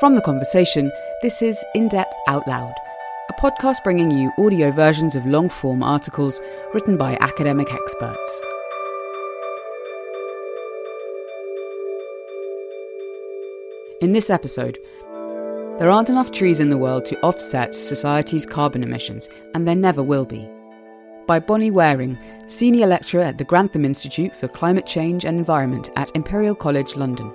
From the conversation, this is In Depth Out Loud, a podcast bringing you audio versions of long form articles written by academic experts. In this episode, there aren't enough trees in the world to offset society's carbon emissions, and there never will be. By Bonnie Waring, Senior Lecturer at the Grantham Institute for Climate Change and Environment at Imperial College London.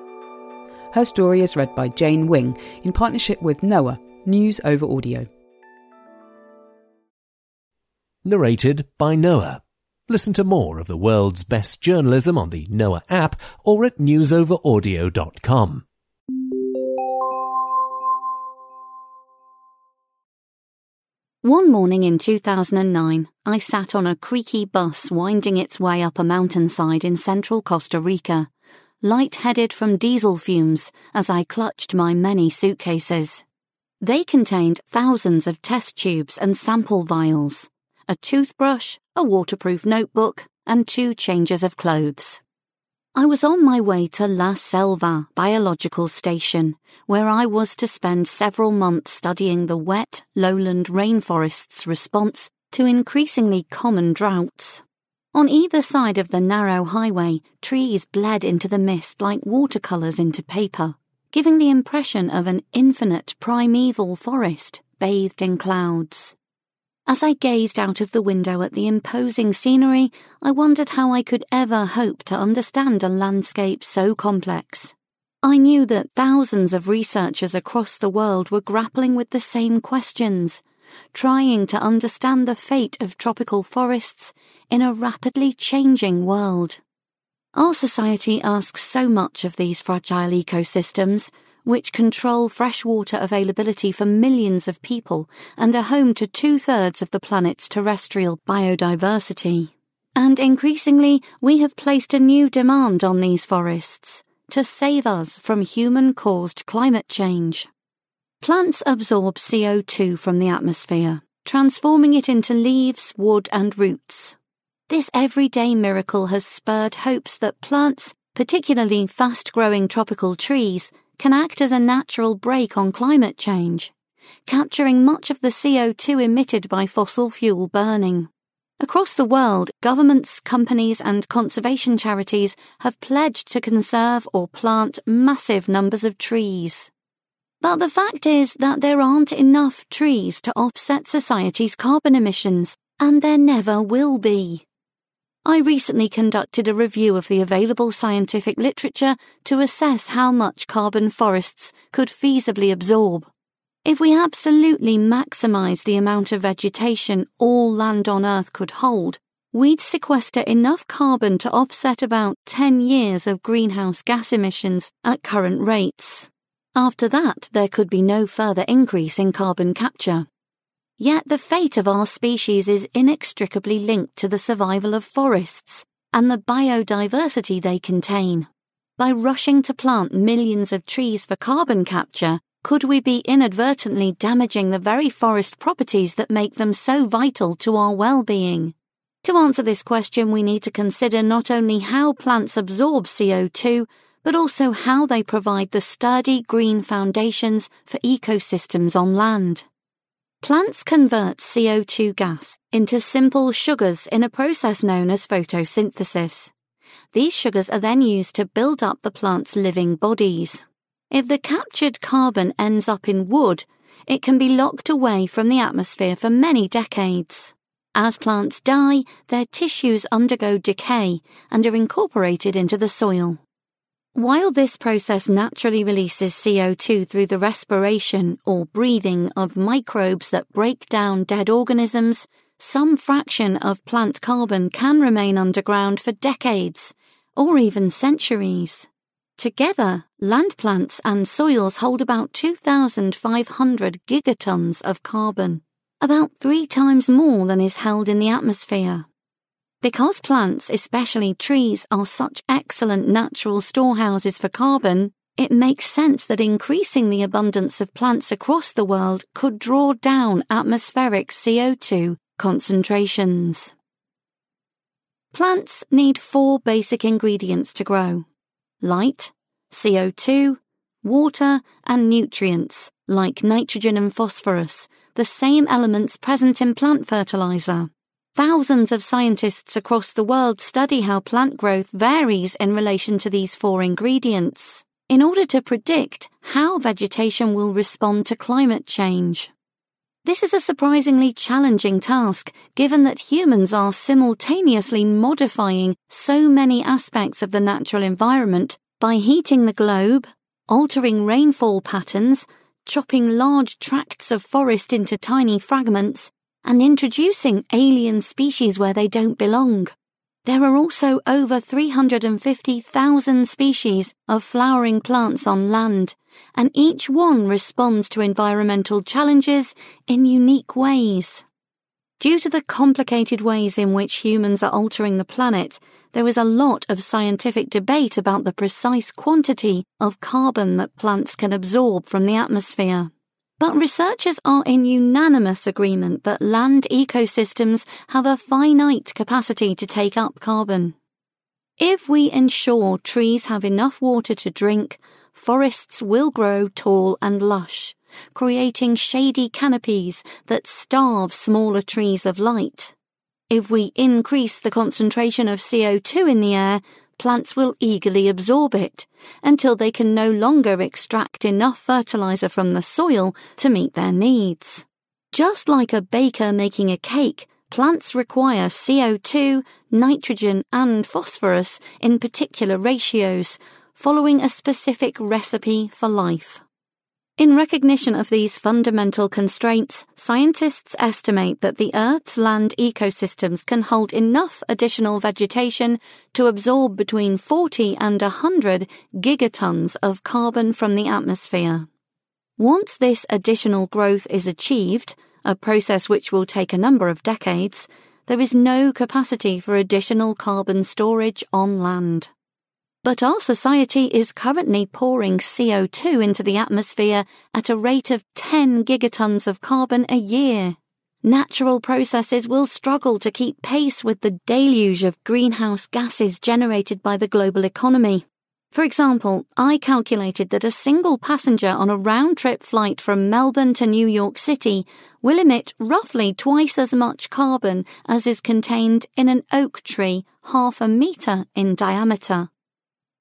Her story is read by Jane Wing in partnership with Noa, News Over Audio. Narrated by Noa. Listen to more of the world's best journalism on the Noa app or at newsoveraudio.com. One morning in 2009, I sat on a creaky bus winding its way up a mountainside in central Costa Rica, light-headed from diesel fumes as I clutched my many suitcases. They contained thousands of test tubes and sample vials, a toothbrush, a waterproof notebook, and two changes of clothes. I was on my way to La Selva Biological Station, where I was to spend several months studying the wet, lowland rainforest's response to increasingly common droughts. On either side of the narrow highway, trees bled into the mist like watercolours into paper, giving the impression of an infinite primeval forest bathed in clouds. As I gazed out of the window at the imposing scenery, I wondered how I could ever hope to understand a landscape so complex. I knew that thousands of researchers across the world were grappling with the same questions, trying to understand the fate of tropical forests in a rapidly changing world. Our society asks so much of these fragile ecosystems, which control freshwater availability for millions of people and are home to two thirds of the planet's terrestrial biodiversity. And increasingly, we have placed a new demand on these forests to save us from human caused climate change. Plants absorb CO2 from the atmosphere, transforming it into leaves, wood, and roots. This everyday miracle has spurred hopes that plants, particularly fast growing tropical trees, can act as a natural brake on climate change, capturing much of the CO2 emitted by fossil fuel burning. Across the world, governments, companies, and conservation charities have pledged to conserve or plant massive numbers of trees. But the fact is that there aren't enough trees to offset society's carbon emissions, and there never will be. I recently conducted a review of the available scientific literature to assess how much carbon forests could feasibly absorb. If we absolutely maximise the amount of vegetation all land on Earth could hold, we'd sequester enough carbon to offset about 10 years of greenhouse gas emissions at current rates. After that, there could be no further increase in carbon capture. Yet the fate of our species is inextricably linked to the survival of forests and the biodiversity they contain. By rushing to plant millions of trees for carbon capture, could we be inadvertently damaging the very forest properties that make them so vital to our well-being? To answer this question, we need to consider not only how plants absorb CO2, but also how they provide the sturdy green foundations for ecosystems on land. Plants convert CO2 gas into simple sugars in a process known as photosynthesis. These sugars are then used to build up the plant's living bodies. If the captured carbon ends up in wood, it can be locked away from the atmosphere for many decades. As plants die, their tissues undergo decay and are incorporated into the soil. While this process naturally releases CO2 through the respiration or breathing of microbes that break down dead organisms, some fraction of plant carbon can remain underground for decades or even centuries. Together, land plants and soils hold about 2,500 gigatons of carbon, about three times more than is held in the atmosphere. Because plants, especially trees, are such excellent natural storehouses for carbon, it makes sense that increasing the abundance of plants across the world could draw down atmospheric CO2 concentrations. Plants need four basic ingredients to grow light, CO2, water, and nutrients, like nitrogen and phosphorus, the same elements present in plant fertilizer. Thousands of scientists across the world study how plant growth varies in relation to these four ingredients in order to predict how vegetation will respond to climate change. This is a surprisingly challenging task given that humans are simultaneously modifying so many aspects of the natural environment by heating the globe, altering rainfall patterns, chopping large tracts of forest into tiny fragments, and introducing alien species where they don't belong. There are also over 350,000 species of flowering plants on land, and each one responds to environmental challenges in unique ways. Due to the complicated ways in which humans are altering the planet, there is a lot of scientific debate about the precise quantity of carbon that plants can absorb from the atmosphere. But researchers are in unanimous agreement that land ecosystems have a finite capacity to take up carbon. If we ensure trees have enough water to drink, forests will grow tall and lush, creating shady canopies that starve smaller trees of light. If we increase the concentration of CO2 in the air, plants will eagerly absorb it until they can no longer extract enough fertilizer from the soil to meet their needs. Just like a baker making a cake, plants require CO2, nitrogen, and phosphorus in particular ratios, following a specific recipe for life. In recognition of these fundamental constraints, scientists estimate that the Earth's land ecosystems can hold enough additional vegetation to absorb between 40 and 100 gigatons of carbon from the atmosphere. Once this additional growth is achieved, a process which will take a number of decades, there is no capacity for additional carbon storage on land. But our society is currently pouring CO2 into the atmosphere at a rate of 10 gigatons of carbon a year. Natural processes will struggle to keep pace with the deluge of greenhouse gases generated by the global economy. For example, I calculated that a single passenger on a round trip flight from Melbourne to New York City will emit roughly twice as much carbon as is contained in an oak tree half a metre in diameter.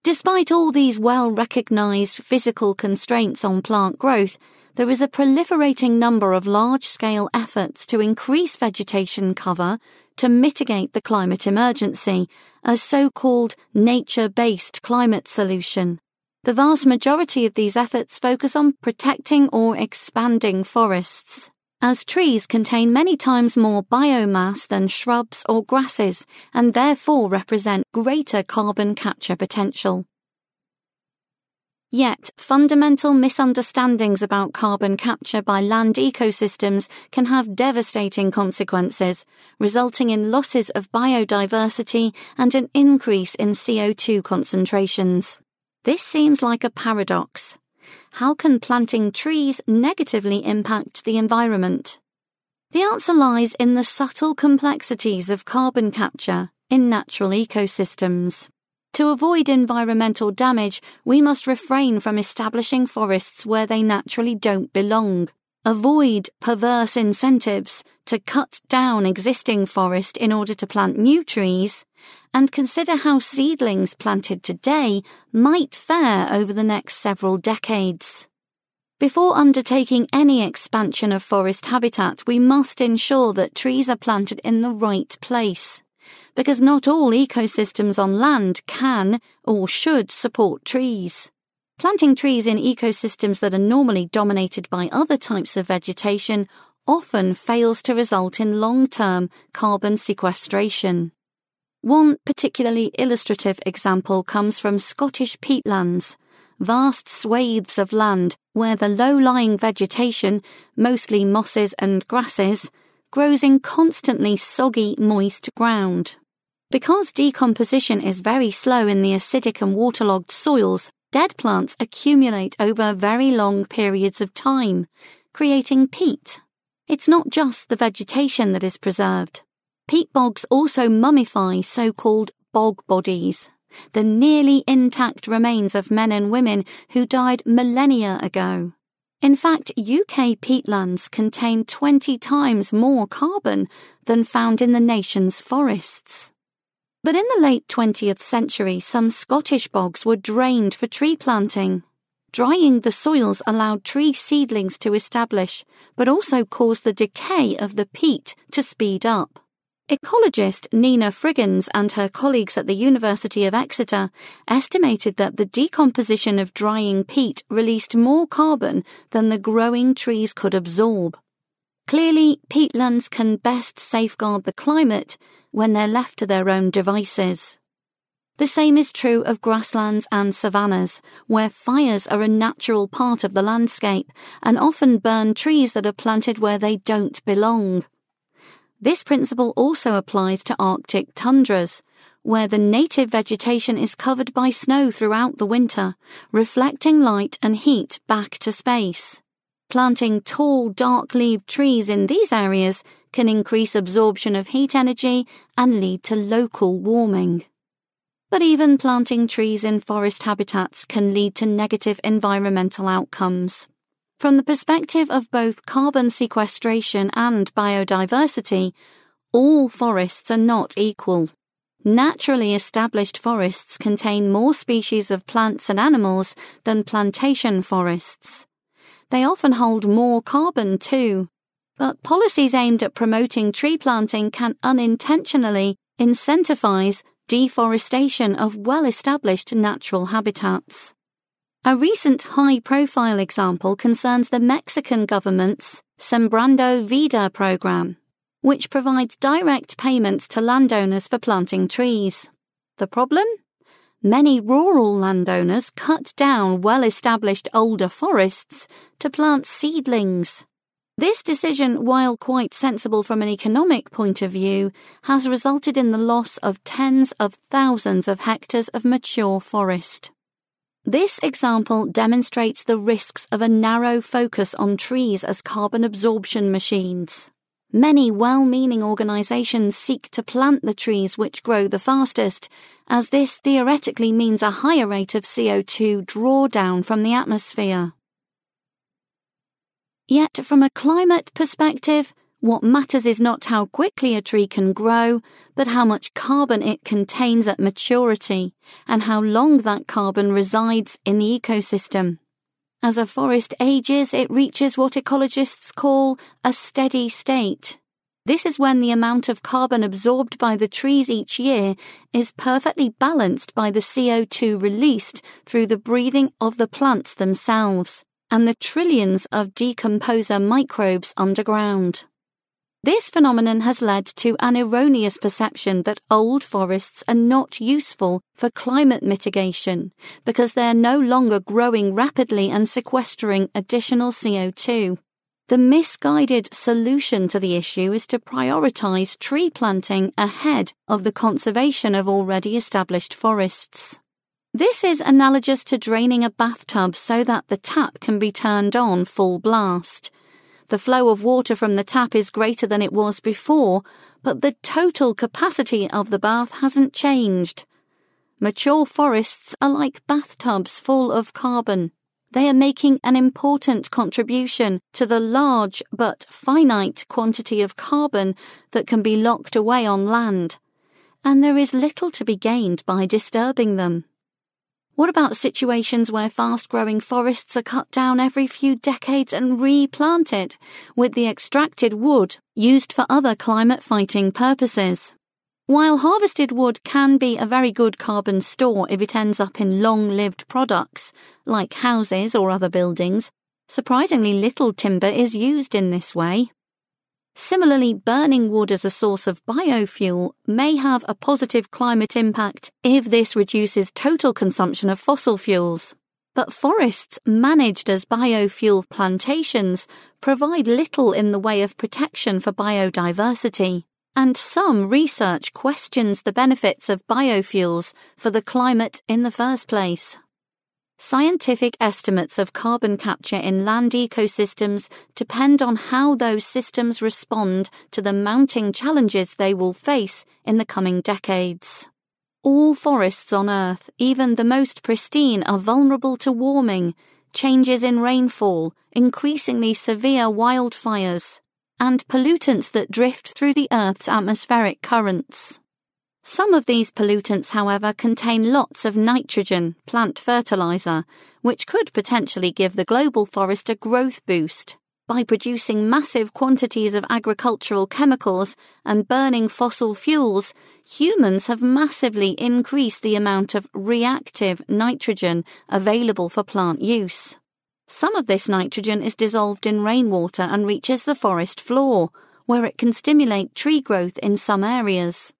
Despite all these well recognized physical constraints on plant growth, there is a proliferating number of large scale efforts to increase vegetation cover to mitigate the climate emergency, a so called nature based climate solution. The vast majority of these efforts focus on protecting or expanding forests, as trees contain many times more biomass than shrubs or grasses and therefore represent greater carbon capture potential. Yet, fundamental misunderstandings about carbon capture by land ecosystems can have devastating consequences, resulting in losses of biodiversity and an increase in CO2 concentrations. This seems like a paradox. How can planting trees negatively impact the environment? The answer lies in the subtle complexities of carbon capture in natural ecosystems. To avoid environmental damage, we must refrain from establishing forests where they naturally don't belong. Avoid perverse incentives to cut down existing forest in order to plant new trees, and consider how seedlings planted today might fare over the next several decades. Before undertaking any expansion of forest habitat, we must ensure that trees are planted in the right place because not all ecosystems on land can or should support trees. Planting trees in ecosystems that are normally dominated by other types of vegetation often fails to result in long-term carbon sequestration. One particularly illustrative example comes from Scottish peatlands, vast swathes of land where the low-lying vegetation, mostly mosses and grasses, grows in constantly soggy, moist ground. Because decomposition is very slow in the acidic and waterlogged soils, dead plants accumulate over very long periods of time, creating peat. It's not just the vegetation that is preserved. Peat bogs also mummify so-called bog bodies, the nearly intact remains of men and women who died millennia ago. In fact, UK peatlands contain 20 times more carbon than found in the nation's forests. But in the late 20th century, some Scottish bogs were drained for tree planting. Drying the soils allowed tree seedlings to establish, but also caused the decay of the peat to speed up. Ecologist Nina Friggens and her colleagues at the University of Exeter estimated that the decomposition of drying peat released more carbon than the growing trees could absorb. Clearly, peatlands can best safeguard the climate when they're left to their own devices. The same is true of grasslands and savannas, where fires are a natural part of the landscape and often burn trees that are planted where they don't belong. This principle also applies to Arctic tundras, where the native vegetation is covered by snow throughout the winter, reflecting light and heat back to space. Planting tall, dark leaved trees in these areas can increase absorption of heat energy and lead to local warming. But even planting trees in forest habitats can lead to negative environmental outcomes. From the perspective of both carbon sequestration and biodiversity, all forests are not equal. Naturally established forests contain more species of plants and animals than plantation forests. They often hold more carbon too. But policies aimed at promoting tree planting can unintentionally incentivize deforestation of well established natural habitats. A recent high profile example concerns the Mexican government's Sembrando Vida program, which provides direct payments to landowners for planting trees. The problem? Many rural landowners cut down well established older forests to plant seedlings. This decision, while quite sensible from an economic point of view, has resulted in the loss of tens of thousands of hectares of mature forest. This example demonstrates the risks of a narrow focus on trees as carbon absorption machines. Many well meaning organisations seek to plant the trees which grow the fastest, as this theoretically means a higher rate of CO2 drawdown from the atmosphere. Yet, from a climate perspective, what matters is not how quickly a tree can grow, but how much carbon it contains at maturity, and how long that carbon resides in the ecosystem. As a forest ages, it reaches what ecologists call a steady state. This is when the amount of carbon absorbed by the trees each year is perfectly balanced by the CO2 released through the breathing of the plants themselves and the trillions of decomposer microbes underground. This phenomenon has led to an erroneous perception that old forests are not useful for climate mitigation because they are no longer growing rapidly and sequestering additional CO2. The misguided solution to the issue is to prioritize tree planting ahead of the conservation of already established forests. This is analogous to draining a bathtub so that the tap can be turned on full blast. The flow of water from the tap is greater than it was before, but the total capacity of the bath hasn't changed. Mature forests are like bathtubs full of carbon. They are making an important contribution to the large but finite quantity of carbon that can be locked away on land, and there is little to be gained by disturbing them. What about situations where fast growing forests are cut down every few decades and replanted, with the extracted wood used for other climate fighting purposes? While harvested wood can be a very good carbon store if it ends up in long lived products, like houses or other buildings, surprisingly little timber is used in this way. Similarly, burning wood as a source of biofuel may have a positive climate impact if this reduces total consumption of fossil fuels. But forests managed as biofuel plantations provide little in the way of protection for biodiversity. And some research questions the benefits of biofuels for the climate in the first place. Scientific estimates of carbon capture in land ecosystems depend on how those systems respond to the mounting challenges they will face in the coming decades. All forests on Earth, even the most pristine, are vulnerable to warming, changes in rainfall, increasingly severe wildfires, and pollutants that drift through the Earth's atmospheric currents. Some of these pollutants, however, contain lots of nitrogen, plant fertilizer, which could potentially give the global forest a growth boost. By producing massive quantities of agricultural chemicals and burning fossil fuels, humans have massively increased the amount of reactive nitrogen available for plant use. Some of this nitrogen is dissolved in rainwater and reaches the forest floor, where it can stimulate tree growth in some areas.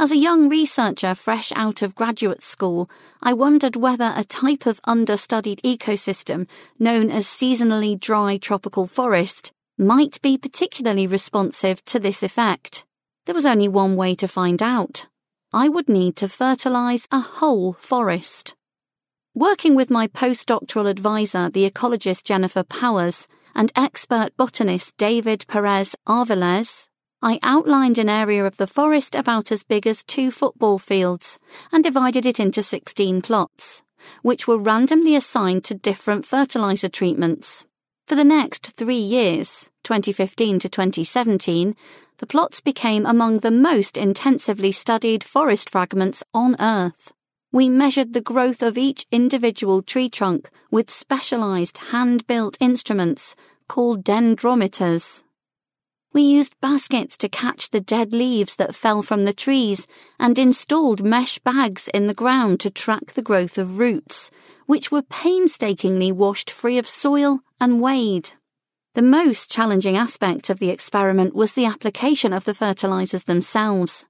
As a young researcher fresh out of graduate school, I wondered whether a type of understudied ecosystem known as seasonally dry tropical forest might be particularly responsive to this effect. There was only one way to find out. I would need to fertilize a whole forest. Working with my postdoctoral advisor, the ecologist Jennifer Powers, and expert botanist David Perez Avilés, I outlined an area of the forest about as big as two football fields and divided it into 16 plots, which were randomly assigned to different fertilizer treatments. For the next three years, 2015 to 2017, the plots became among the most intensively studied forest fragments on Earth. We measured the growth of each individual tree trunk with specialized hand built instruments called dendrometers. We used baskets to catch the dead leaves that fell from the trees and installed mesh bags in the ground to track the growth of roots, which were painstakingly washed free of soil and weighed. The most challenging aspect of the experiment was the application of the fertilizers themselves,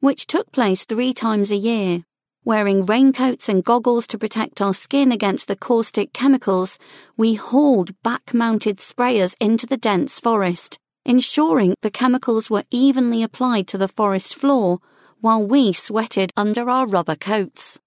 which took place three times a year. Wearing raincoats and goggles to protect our skin against the caustic chemicals, we hauled back mounted sprayers into the dense forest ensuring the chemicals were evenly applied to the forest floor while we sweated under our rubber coats.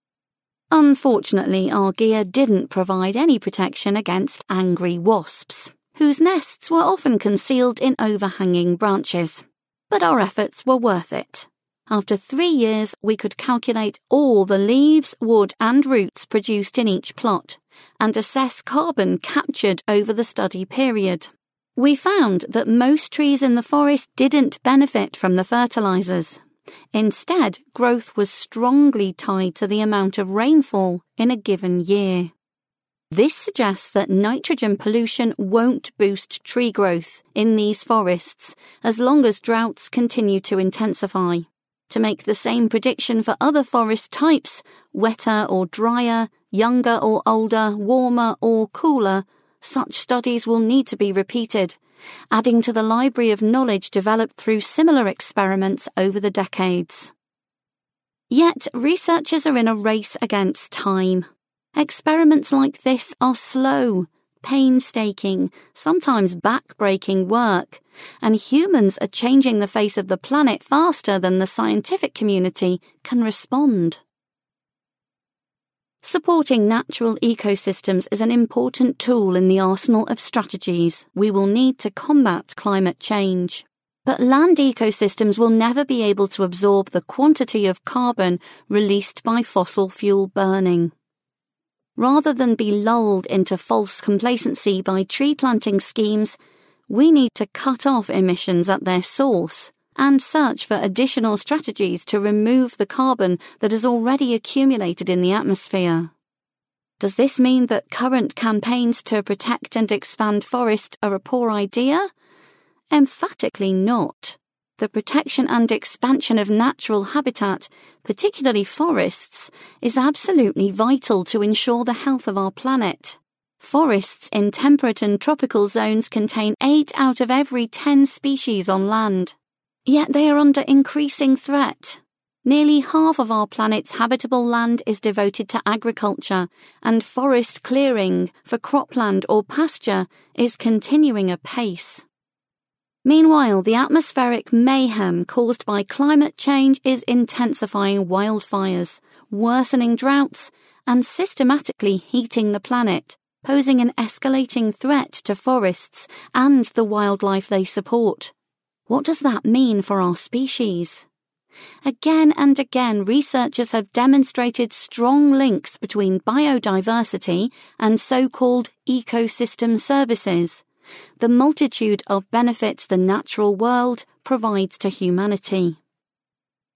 Unfortunately, our gear didn't provide any protection against angry wasps, whose nests were often concealed in overhanging branches. But our efforts were worth it. After three years, we could calculate all the leaves, wood, and roots produced in each plot and assess carbon captured over the study period. We found that most trees in the forest didn't benefit from the fertilizers. Instead, growth was strongly tied to the amount of rainfall in a given year. This suggests that nitrogen pollution won't boost tree growth in these forests as long as droughts continue to intensify. To make the same prediction for other forest types, wetter or drier, younger or older, warmer or cooler, such studies will need to be repeated, adding to the library of knowledge developed through similar experiments over the decades. Yet, researchers are in a race against time. Experiments like this are slow, painstaking, sometimes back-breaking work, and humans are changing the face of the planet faster than the scientific community can respond. Supporting natural ecosystems is an important tool in the arsenal of strategies we will need to combat climate change. But land ecosystems will never be able to absorb the quantity of carbon released by fossil fuel burning. Rather than be lulled into false complacency by tree planting schemes, we need to cut off emissions at their source and search for additional strategies to remove the carbon that has already accumulated in the atmosphere. Does this mean that current campaigns to protect and expand forest are a poor idea? Emphatically not. The protection and expansion of natural habitat, particularly forests, is absolutely vital to ensure the health of our planet. Forests in temperate and tropical zones contain 8 out of every 10 species on land. Yet they are under increasing threat. Nearly half of our planet's habitable land is devoted to agriculture, and forest clearing for cropland or pasture is continuing apace. Meanwhile, the atmospheric mayhem caused by climate change is intensifying wildfires, worsening droughts, and systematically heating the planet, posing an escalating threat to forests and the wildlife they support. What does that mean for our species? Again and again, researchers have demonstrated strong links between biodiversity and so-called ecosystem services, the multitude of benefits the natural world provides to humanity.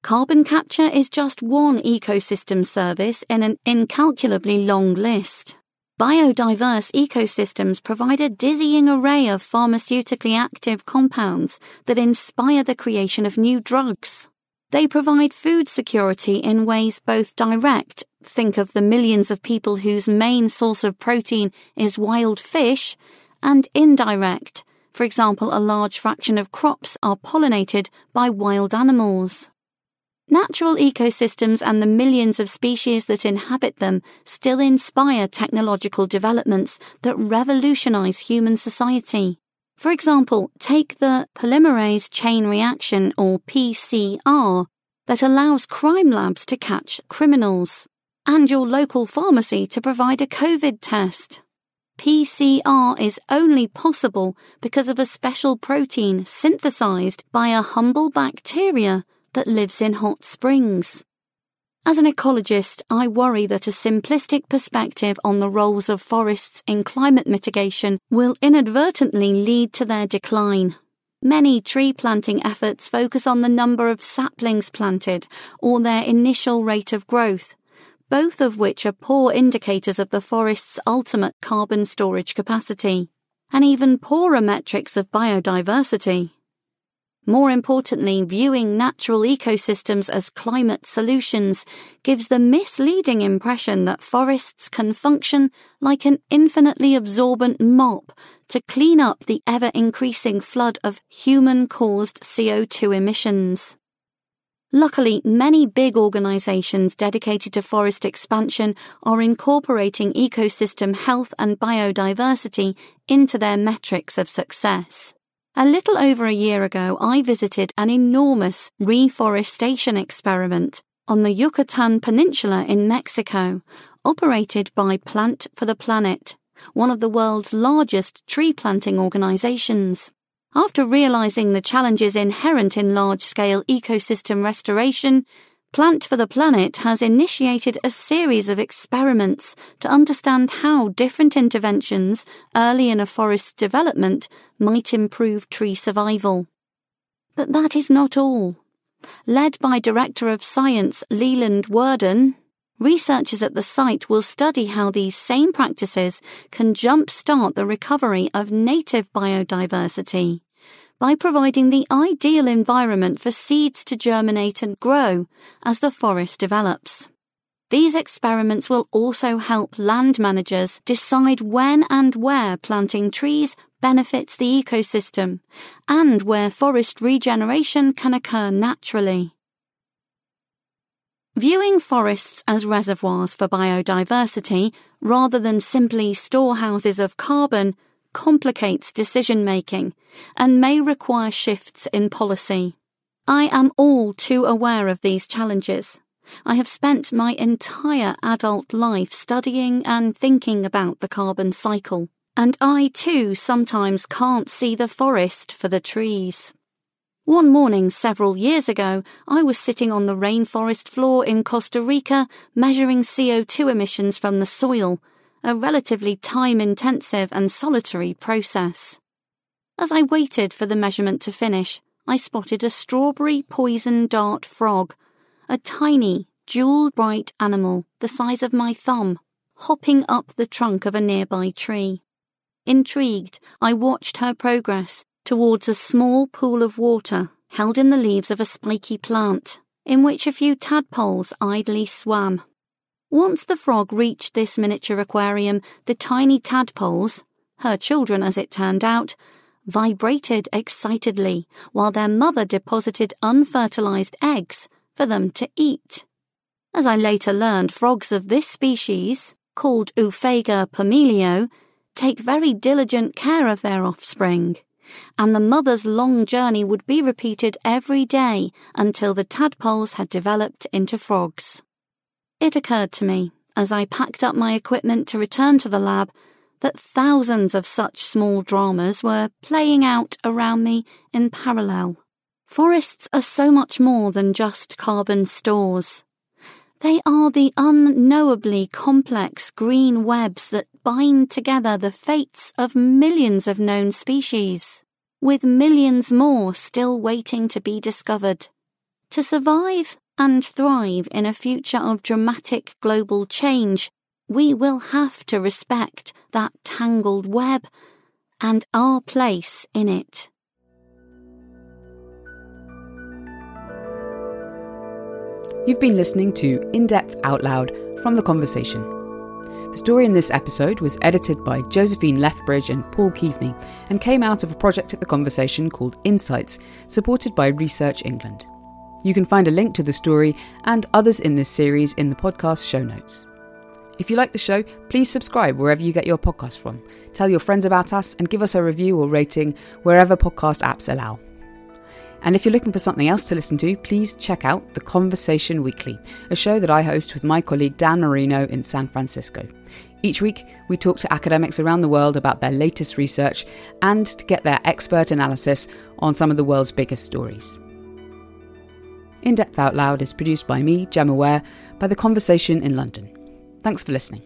Carbon capture is just one ecosystem service in an incalculably long list. Biodiverse ecosystems provide a dizzying array of pharmaceutically active compounds that inspire the creation of new drugs. They provide food security in ways both direct, think of the millions of people whose main source of protein is wild fish, and indirect, for example, a large fraction of crops are pollinated by wild animals. Natural ecosystems and the millions of species that inhabit them still inspire technological developments that revolutionize human society. For example, take the polymerase chain reaction or PCR that allows crime labs to catch criminals and your local pharmacy to provide a COVID test. PCR is only possible because of a special protein synthesized by a humble bacteria that lives in hot springs. As an ecologist, I worry that a simplistic perspective on the roles of forests in climate mitigation will inadvertently lead to their decline. Many tree planting efforts focus on the number of saplings planted or their initial rate of growth, both of which are poor indicators of the forest's ultimate carbon storage capacity, and even poorer metrics of biodiversity. More importantly, viewing natural ecosystems as climate solutions gives the misleading impression that forests can function like an infinitely absorbent mop to clean up the ever increasing flood of human caused CO2 emissions. Luckily, many big organizations dedicated to forest expansion are incorporating ecosystem health and biodiversity into their metrics of success. A little over a year ago, I visited an enormous reforestation experiment on the Yucatan Peninsula in Mexico, operated by Plant for the Planet, one of the world's largest tree planting organizations. After realizing the challenges inherent in large scale ecosystem restoration, Plant for the Planet has initiated a series of experiments to understand how different interventions early in a forest's development might improve tree survival. But that is not all. Led by Director of Science Leland Werden, researchers at the site will study how these same practices can jumpstart the recovery of native biodiversity by providing the ideal environment for seeds to germinate and grow as the forest develops. These experiments will also help land managers decide when and where planting trees benefits the ecosystem and where forest regeneration can occur naturally. Viewing forests as reservoirs for biodiversity rather than simply storehouses of carbon complicates decision making and may require shifts in policy. I am all too aware of these challenges. I have spent my entire adult life studying and thinking about the carbon cycle, and I too sometimes can't see the forest for the trees. One morning several years ago, I was sitting on the rainforest floor in Costa Rica measuring CO2 emissions from the soil a relatively time intensive and solitary process. As I waited for the measurement to finish, I spotted a strawberry poison dart frog, a tiny, jewel bright animal the size of my thumb, hopping up the trunk of a nearby tree. Intrigued, I watched her progress towards a small pool of water held in the leaves of a spiky plant, in which a few tadpoles idly swam. Once the frog reached this miniature aquarium, the tiny tadpoles, her children as it turned out, vibrated excitedly while their mother deposited unfertilized eggs for them to eat. As I later learned, frogs of this species, called Oophaga pumilio, take very diligent care of their offspring, and the mother's long journey would be repeated every day until the tadpoles had developed into frogs. It occurred to me, as I packed up my equipment to return to the lab, that thousands of such small dramas were playing out around me in parallel. Forests are so much more than just carbon stores. They are the unknowably complex green webs that bind together the fates of millions of known species, with millions more still waiting to be discovered. To survive and thrive in a future of dramatic global change, we will have to respect that tangled web and our place in it. You've been listening to In Depth Out Loud from The Conversation. The story in this episode was edited by Josephine Lethbridge and Paul Keaveny and came out of a project at The Conversation called Insights, supported by Research England. You can find a link to the story and others in this series in the podcast show notes. If you like the show, please subscribe wherever you get your podcast from. Tell your friends about us and give us a review or rating wherever podcast apps allow. And if you're looking for something else to listen to, please check out The Conversation Weekly, a show that I host with my colleague Dan Merino in San Francisco. Each week, we talk to academics around the world about their latest research and to get their expert analysis on some of the world's biggest stories. In Depth Out Loud is produced by me, Gemma Ware, by The Conversation in London. Thanks for listening.